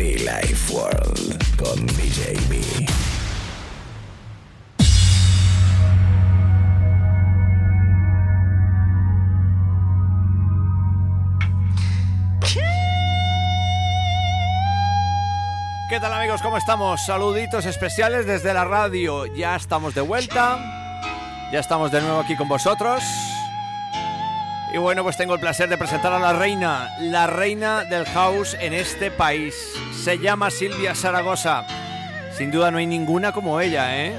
Life World con DJB. ¿Qué tal amigos? ¿Cómo estamos? Saluditos especiales desde la radio. Ya estamos de vuelta. Ya estamos de nuevo aquí con vosotros. Y bueno, pues tengo el placer de presentar a la reina, la reina del house en este país. Se llama Silvia Zaragoza. Sin duda no hay ninguna como ella, ¿eh?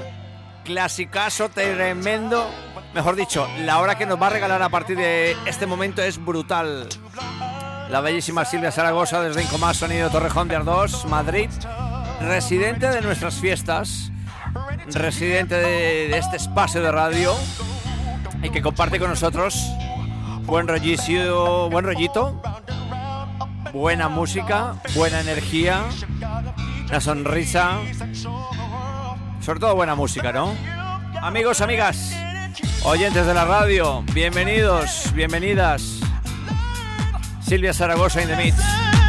Clasicazo tremendo. Mejor dicho, la hora que nos va a regalar a partir de este momento es brutal. La bellísima Silvia Zaragoza desde Incomás Sonido Torrejón de Ardós, Madrid. Residente de nuestras fiestas. Residente de, de este espacio de radio. Y que comparte con nosotros buen rollicio, buen rollito, buena música, buena energía, una sonrisa, sobre todo buena música, ¿no? Amigos, amigas, oyentes de la radio, bienvenidos, bienvenidas. Silvia Zaragoza in the Mix.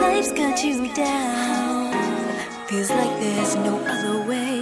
Life's got you down. Feels like there's no other way.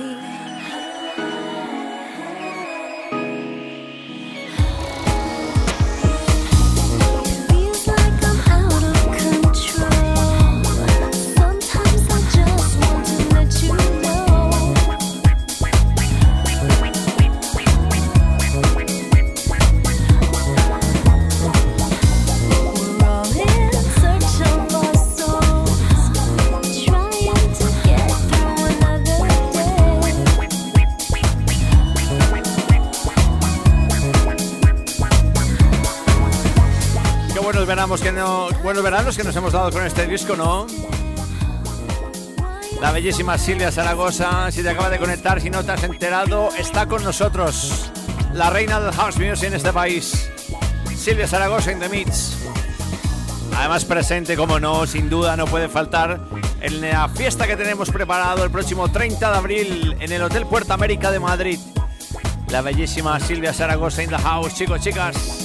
Buenos veranos que nos hemos dado con este disco, ¿no? La bellísima Silvia Zaragoza, si te acaba de conectar, si no te has enterado, está con nosotros, la reina del house music en este país, Silvia Zaragoza en The Mix. Además presente, como no, sin duda no puede faltar en la fiesta que tenemos preparado el próximo 30 de abril en el Hotel Puerta América de Madrid. La bellísima Silvia Zaragoza in the house, chicos, chicas.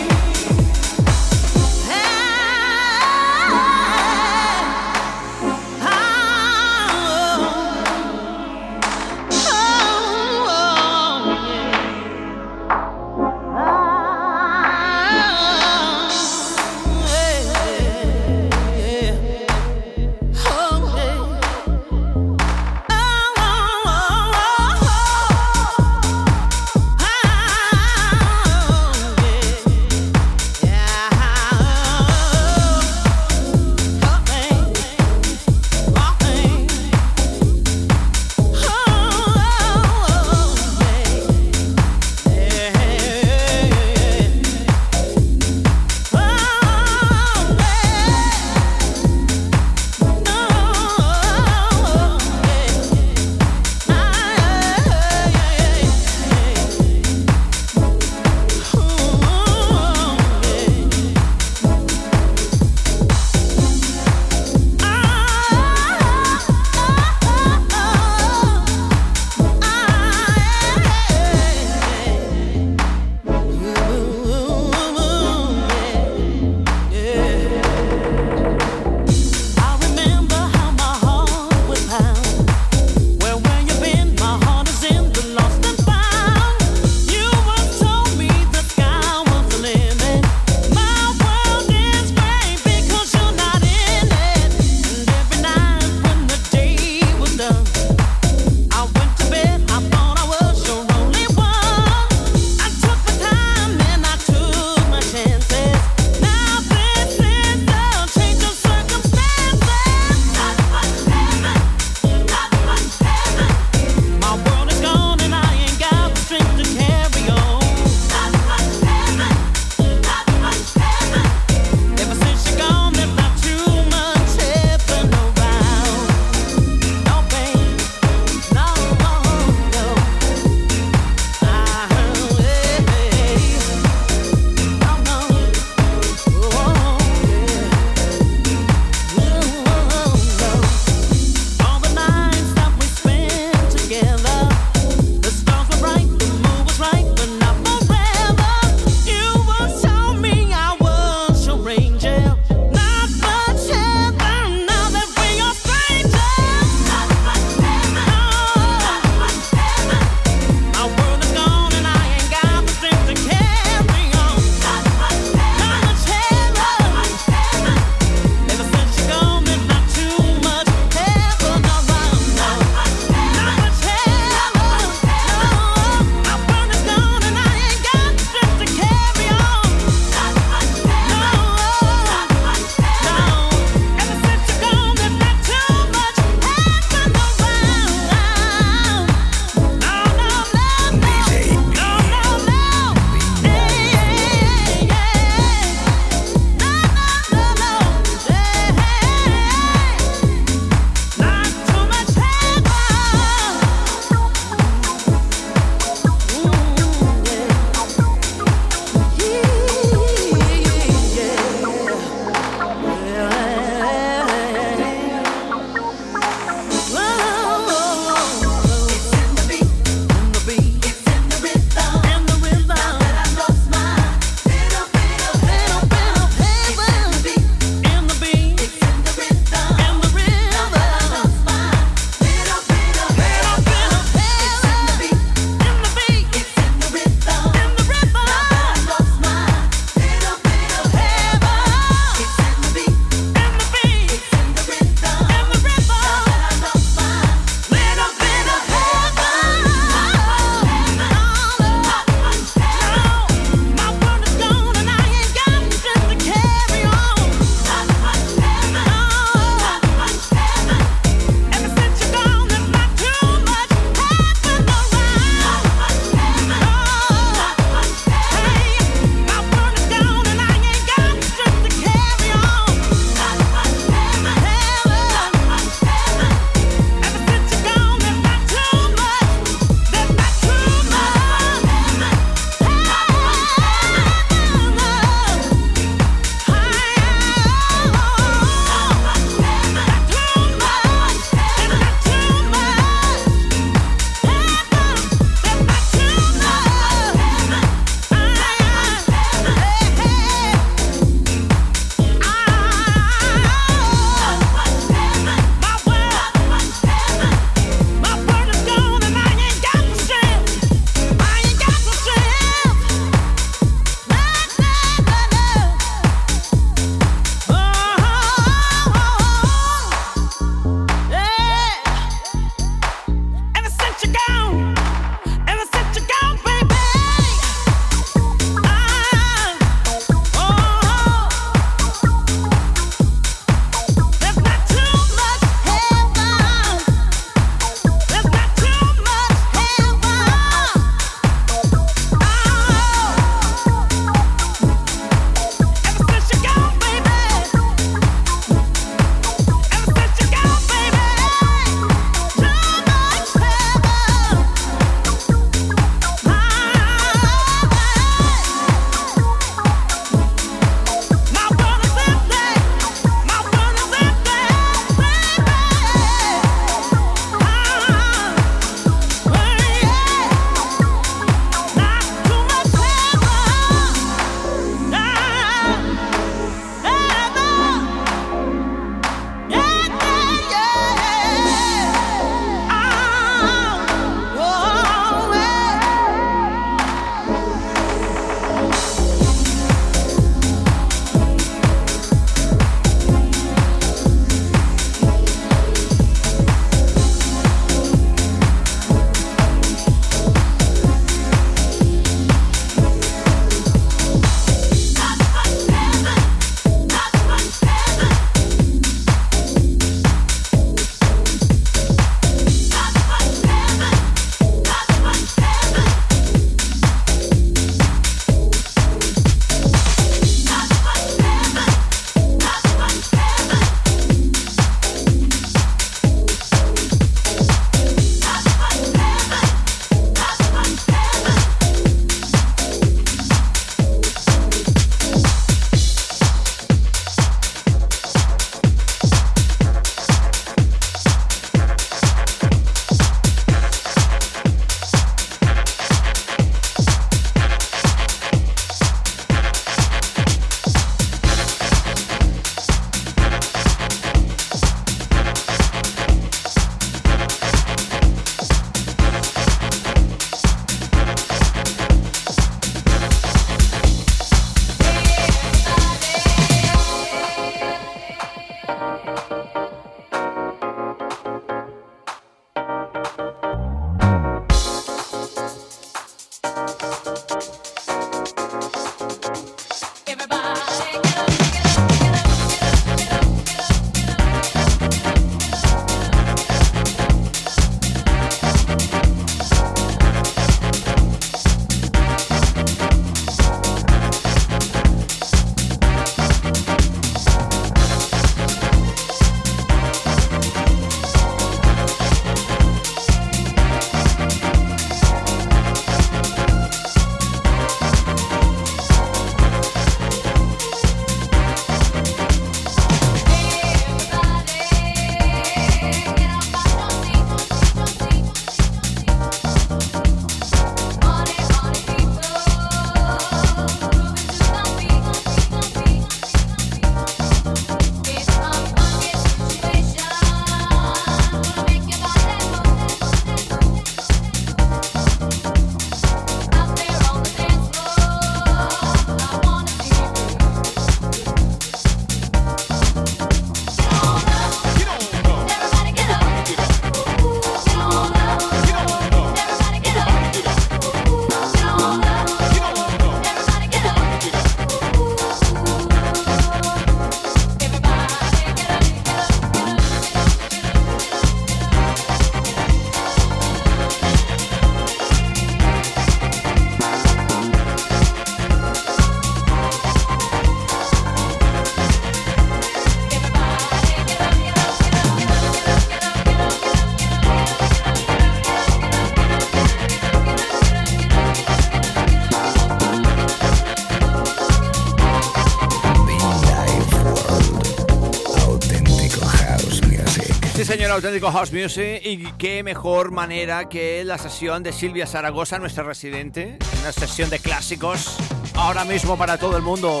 Señor, auténtico House Music. Y qué mejor manera que la sesión de Silvia Zaragoza, nuestra residente. Una sesión de clásicos. Ahora mismo para todo el mundo.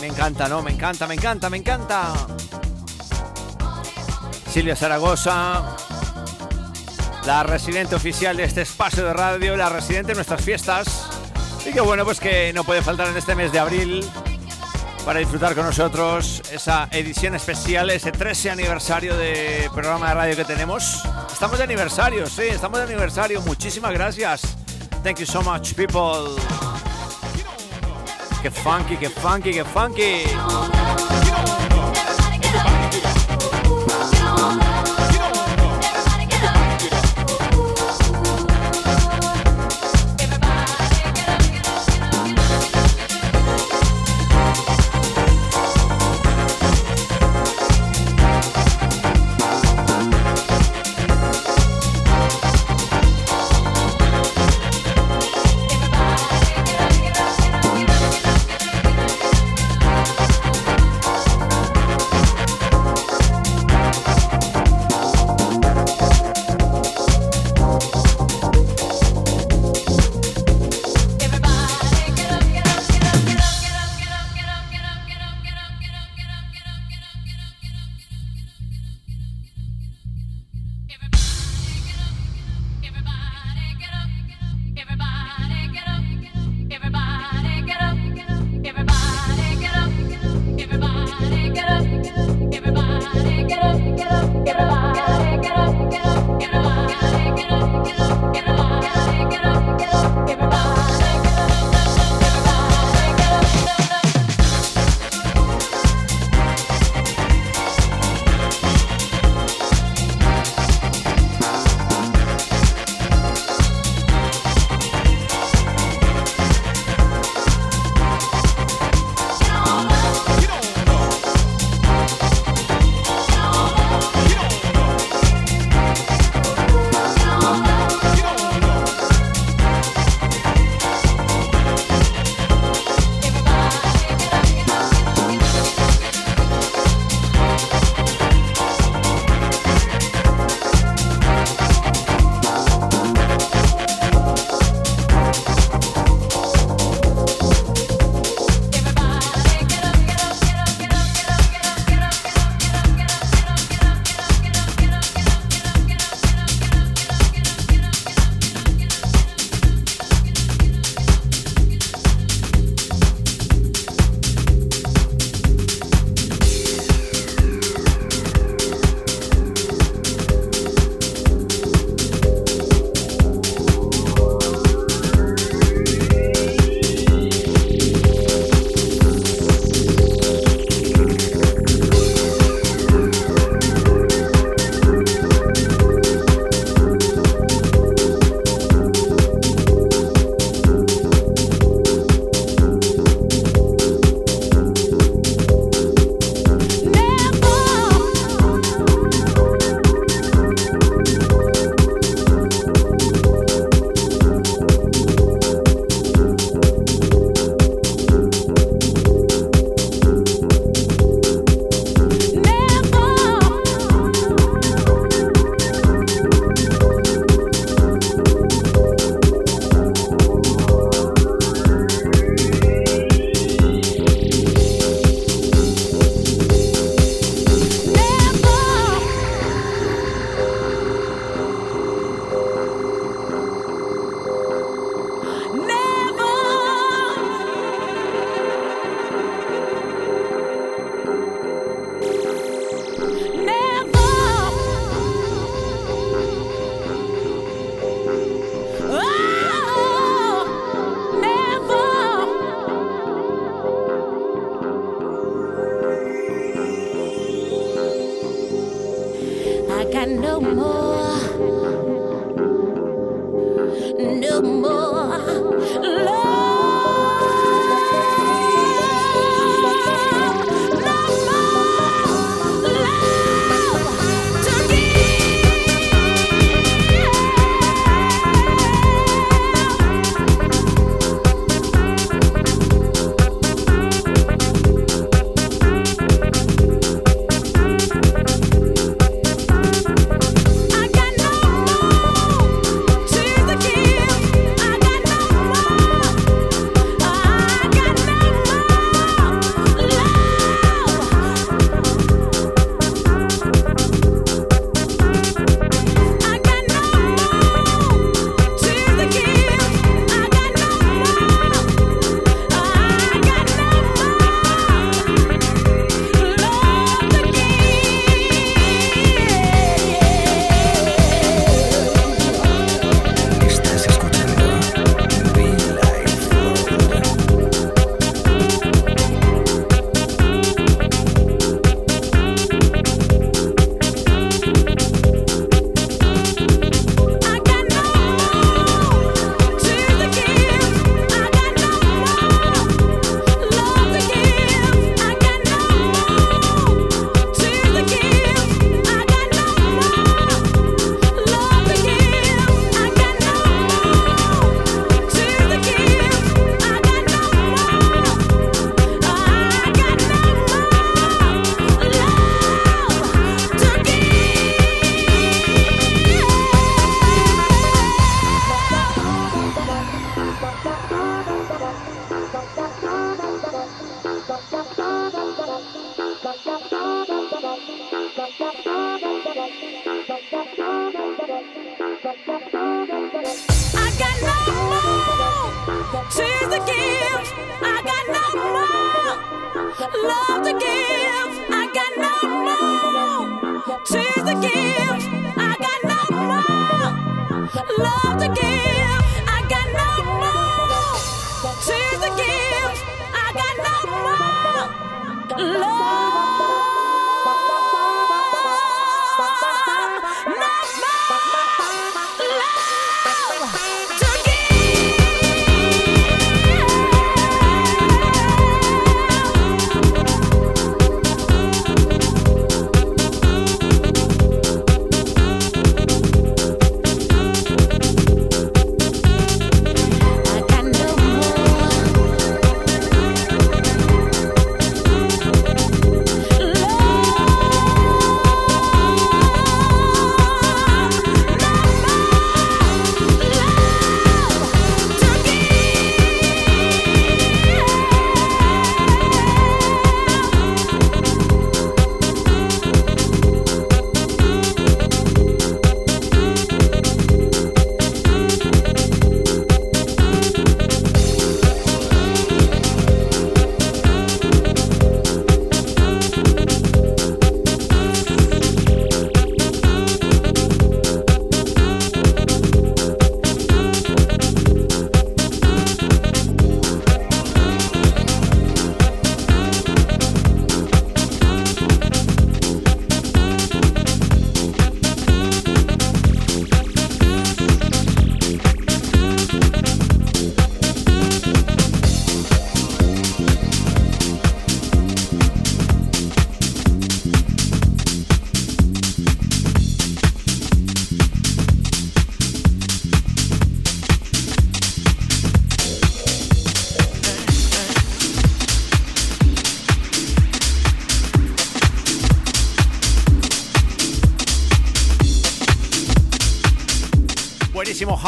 Me encanta, ¿no? Me encanta, me encanta, me encanta. Silvia Zaragoza, la residente oficial de este espacio de radio, la residente de nuestras fiestas. Y que bueno, pues que no puede faltar en este mes de abril para disfrutar con nosotros esa edición especial, ese 13 aniversario de programa de radio que tenemos. Estamos de aniversario, sí, estamos de aniversario. Muchísimas gracias. Thank you so much, people. Qué funky, qué funky, qué funky.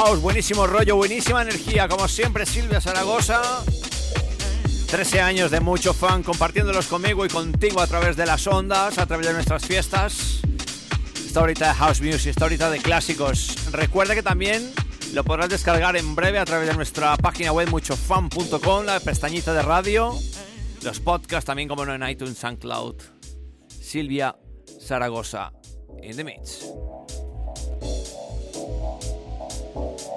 House, buenísimo rollo, buenísima energía, como siempre Silvia Zaragoza. 13 años de mucho fan compartiéndolos conmigo y contigo a través de las ondas, a través de nuestras fiestas. Esta horita de house music, esta horita de clásicos. Recuerda que también lo podrás descargar en breve a través de nuestra página web muchofan.com, la pestañita de radio, los podcasts también como no en iTunes, SoundCloud. Silvia Zaragoza in the mix. Thank you.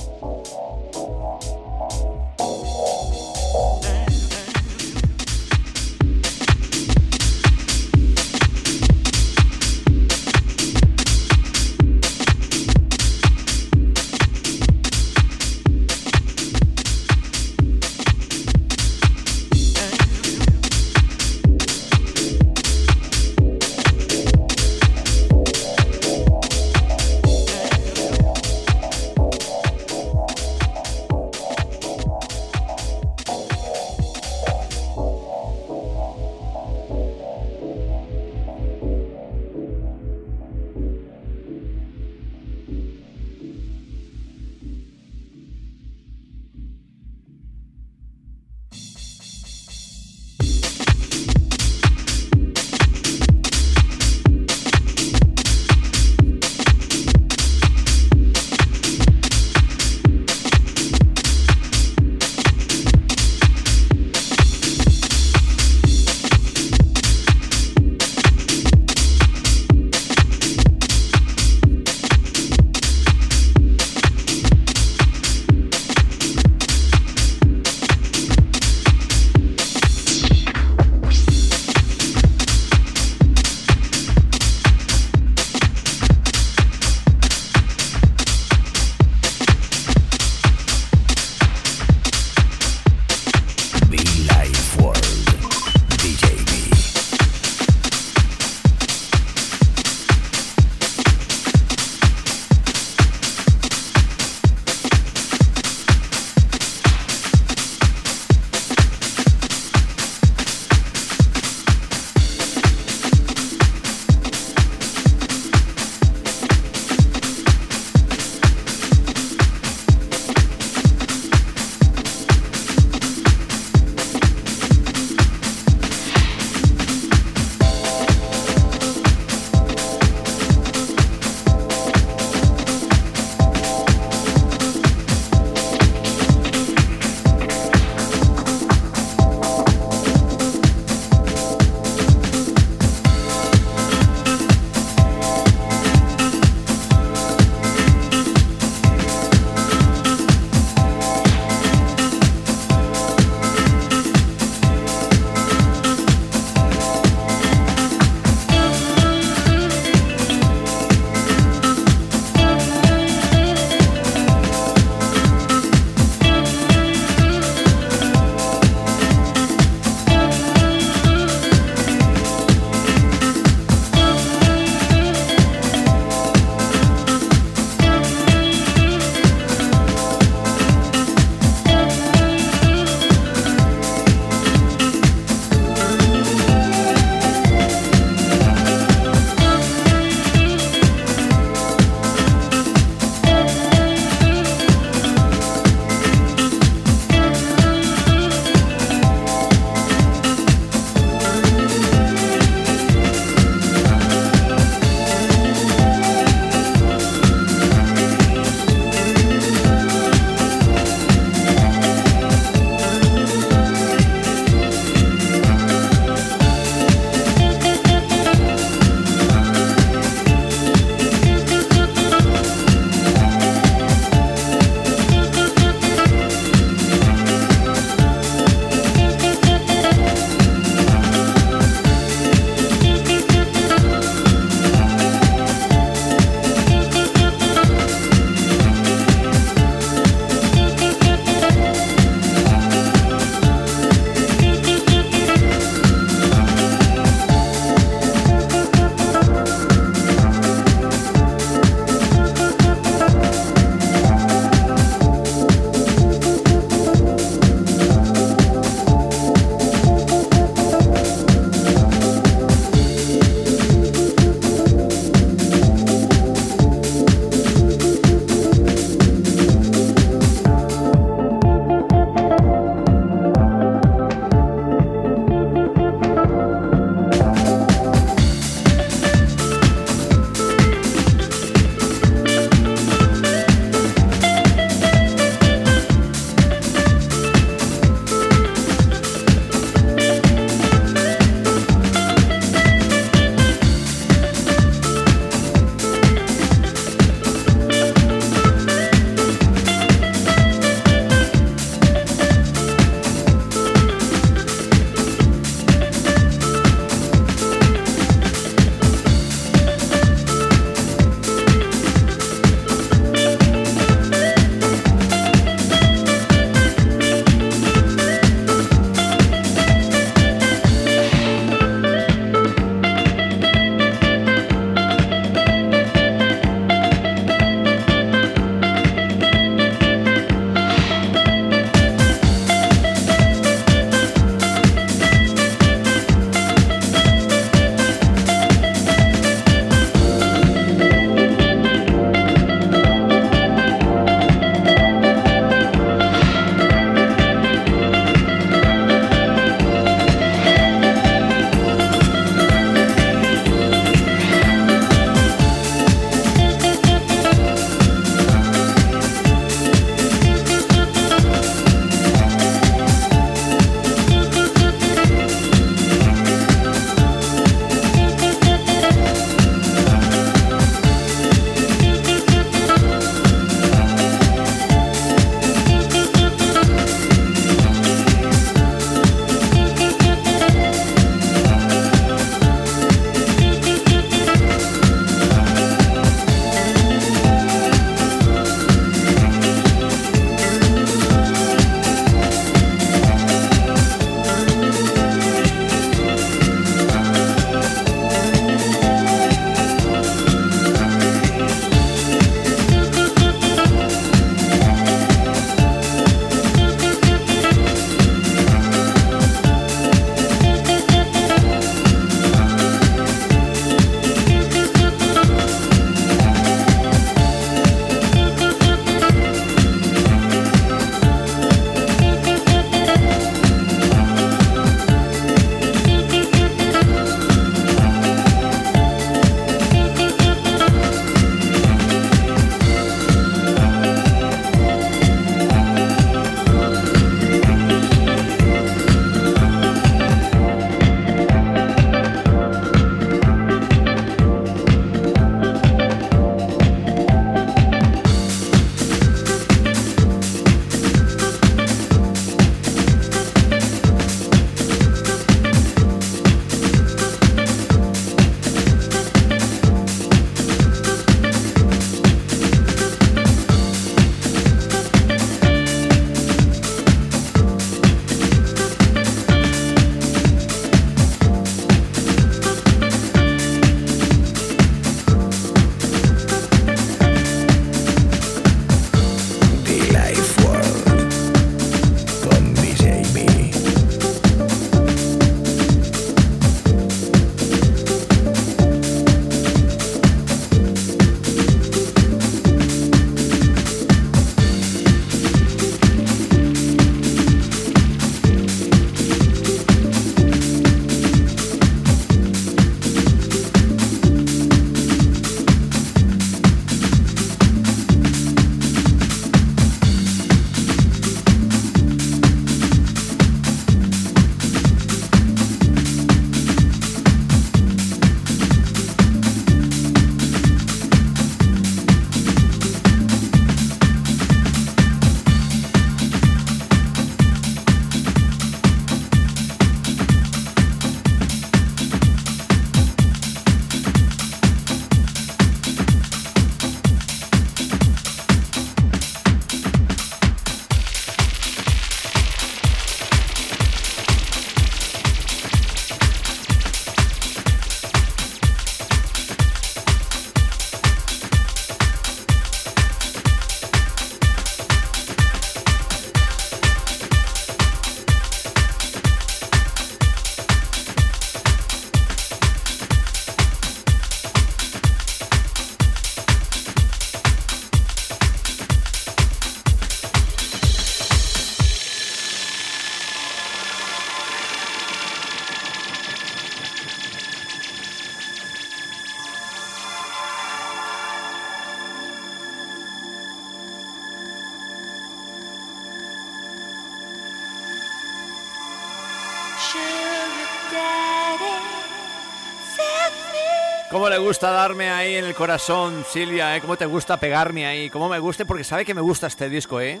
Gusta darme ahí en el corazón, Silvia, ¿eh? Cómo te gusta pegarme ahí. Cómo me guste, porque sabe que me gusta este disco, ¿eh?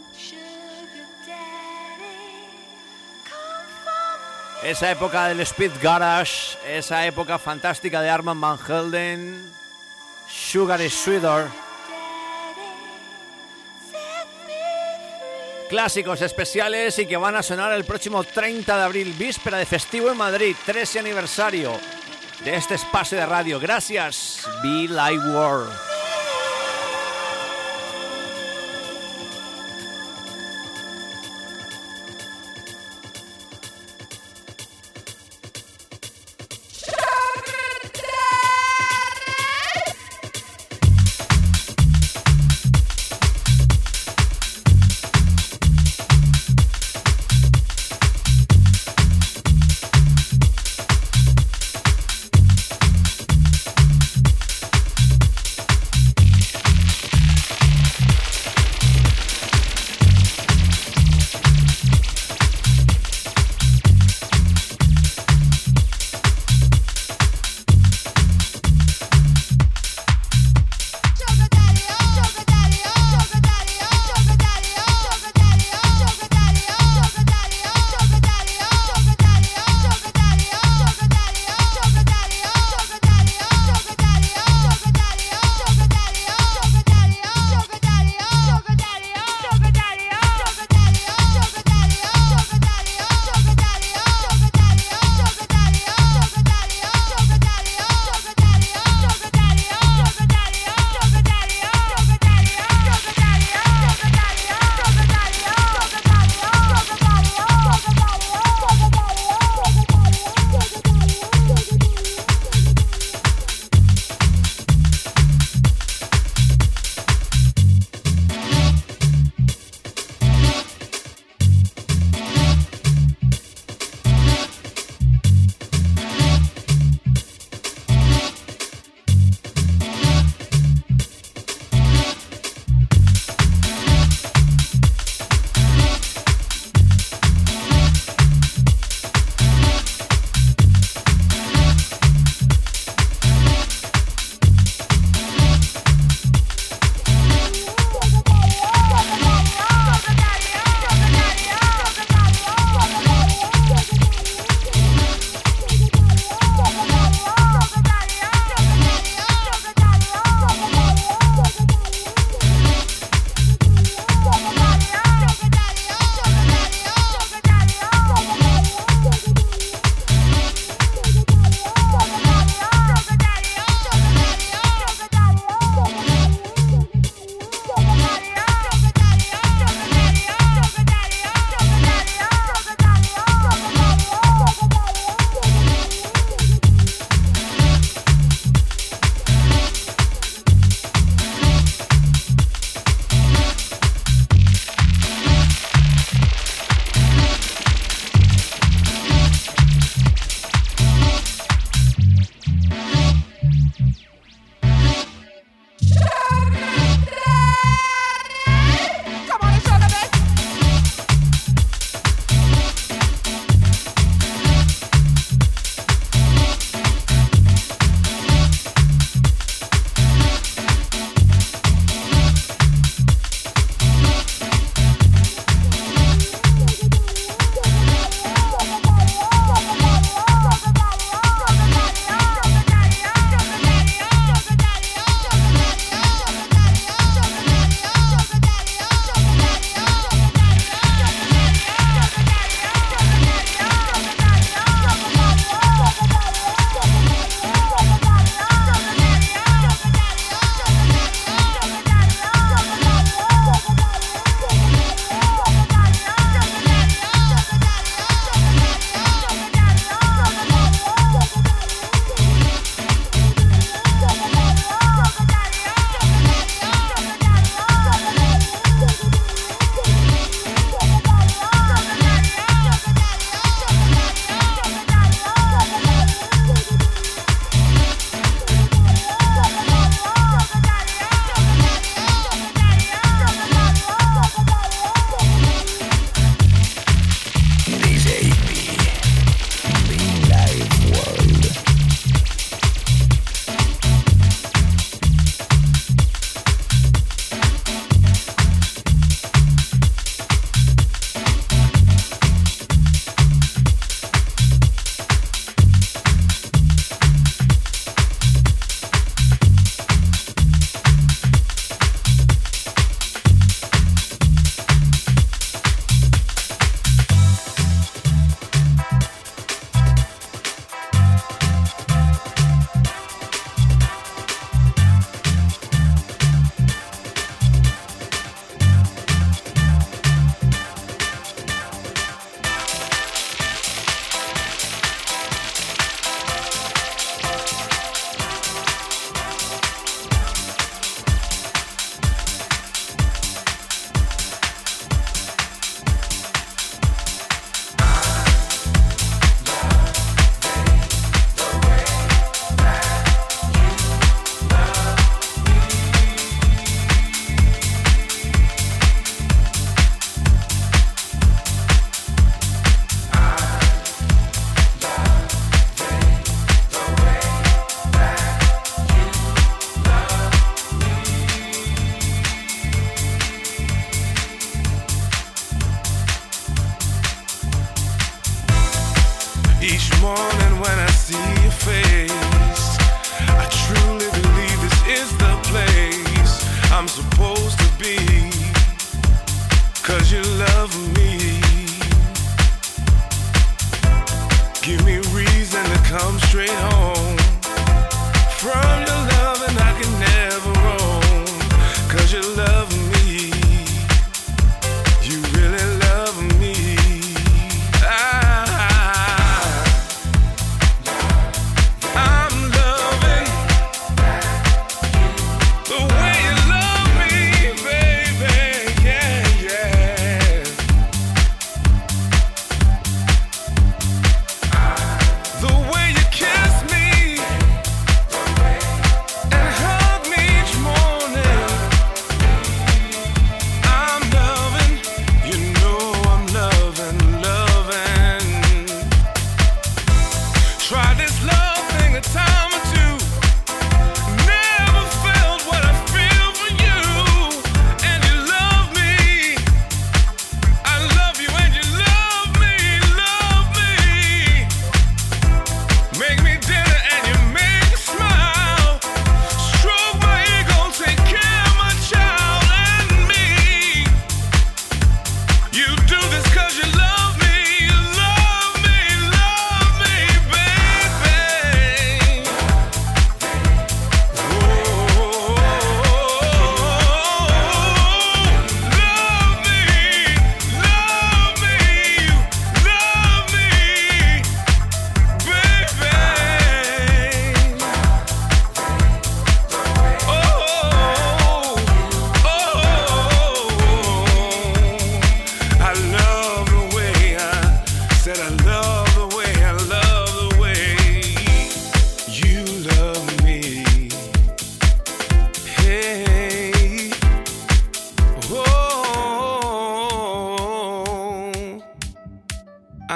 Esa época del Speed Garage, esa época fantástica de Armand Van Helden, Sugar is Sweeter. Clásicos especiales y que van a sonar el próximo 30 de abril, víspera de festivo en Madrid, 13 aniversario de este espacio de radio. Gracias, Be Light World.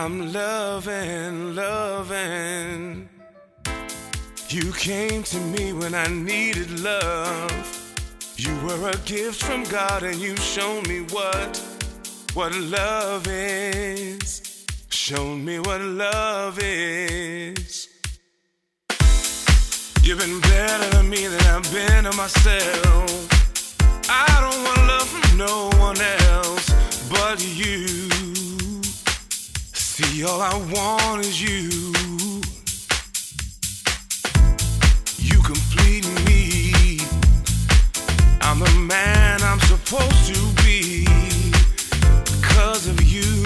I'm loving, loving. You came to me when I needed love. You were a gift from God and you showed me what, what love is. Shown me what love is. You've been better to me than I've been to myself. I don't want love from no one else but you. See, all I want is you. You complete me. I'm the man I'm supposed to be because of you.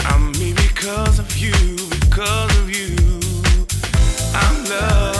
I'm me because of you, because of you. I'm love.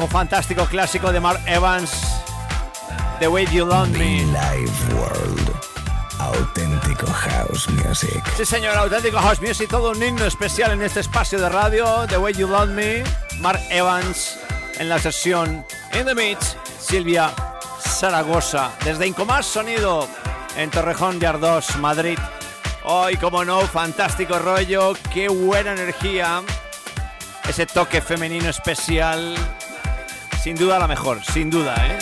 trabajo fantástico clásico de Mark Evans, The Way You Love Me. Live World, auténtico house music. Sí, señor, auténtico house music, todo un himno especial en este espacio de radio, The Way You Love Me, Mark Evans en la sesión In the Mix, Silvia Zaragoza, desde Incomás Sonido, en Torrejón de Ardós, Madrid. Hoy, oh, como no, fantástico rollo, qué buena energía, ese toque femenino especial sin duda la mejor, sin duda, ¿eh?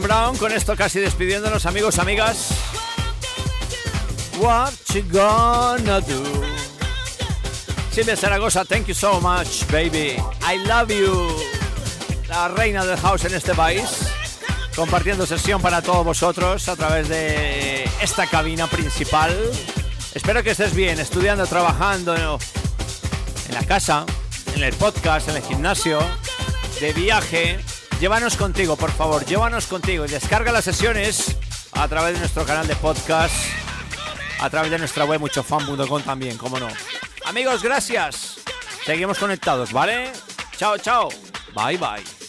Brown, con esto casi despidiéndonos, amigos, amigas. What you gonna do? Silvia Zaragoza, thank you so much, baby. I love you. La reina del house en este país, compartiendo sesión para todos vosotros a través de esta cabina principal. Espero que estés bien, estudiando, trabajando en la casa, en el podcast, en el gimnasio, de viaje llévanos contigo, por favor, llévanos contigo y descarga las sesiones a través de nuestro canal de podcast, a través de nuestra web muchofan.com también, como no. Amigos, gracias. Seguimos conectados, ¿vale? Chao, chao. Bye, bye.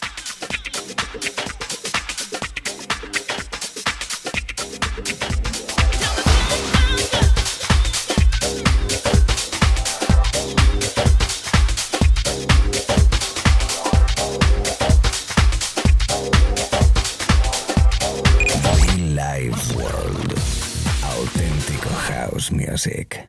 Music.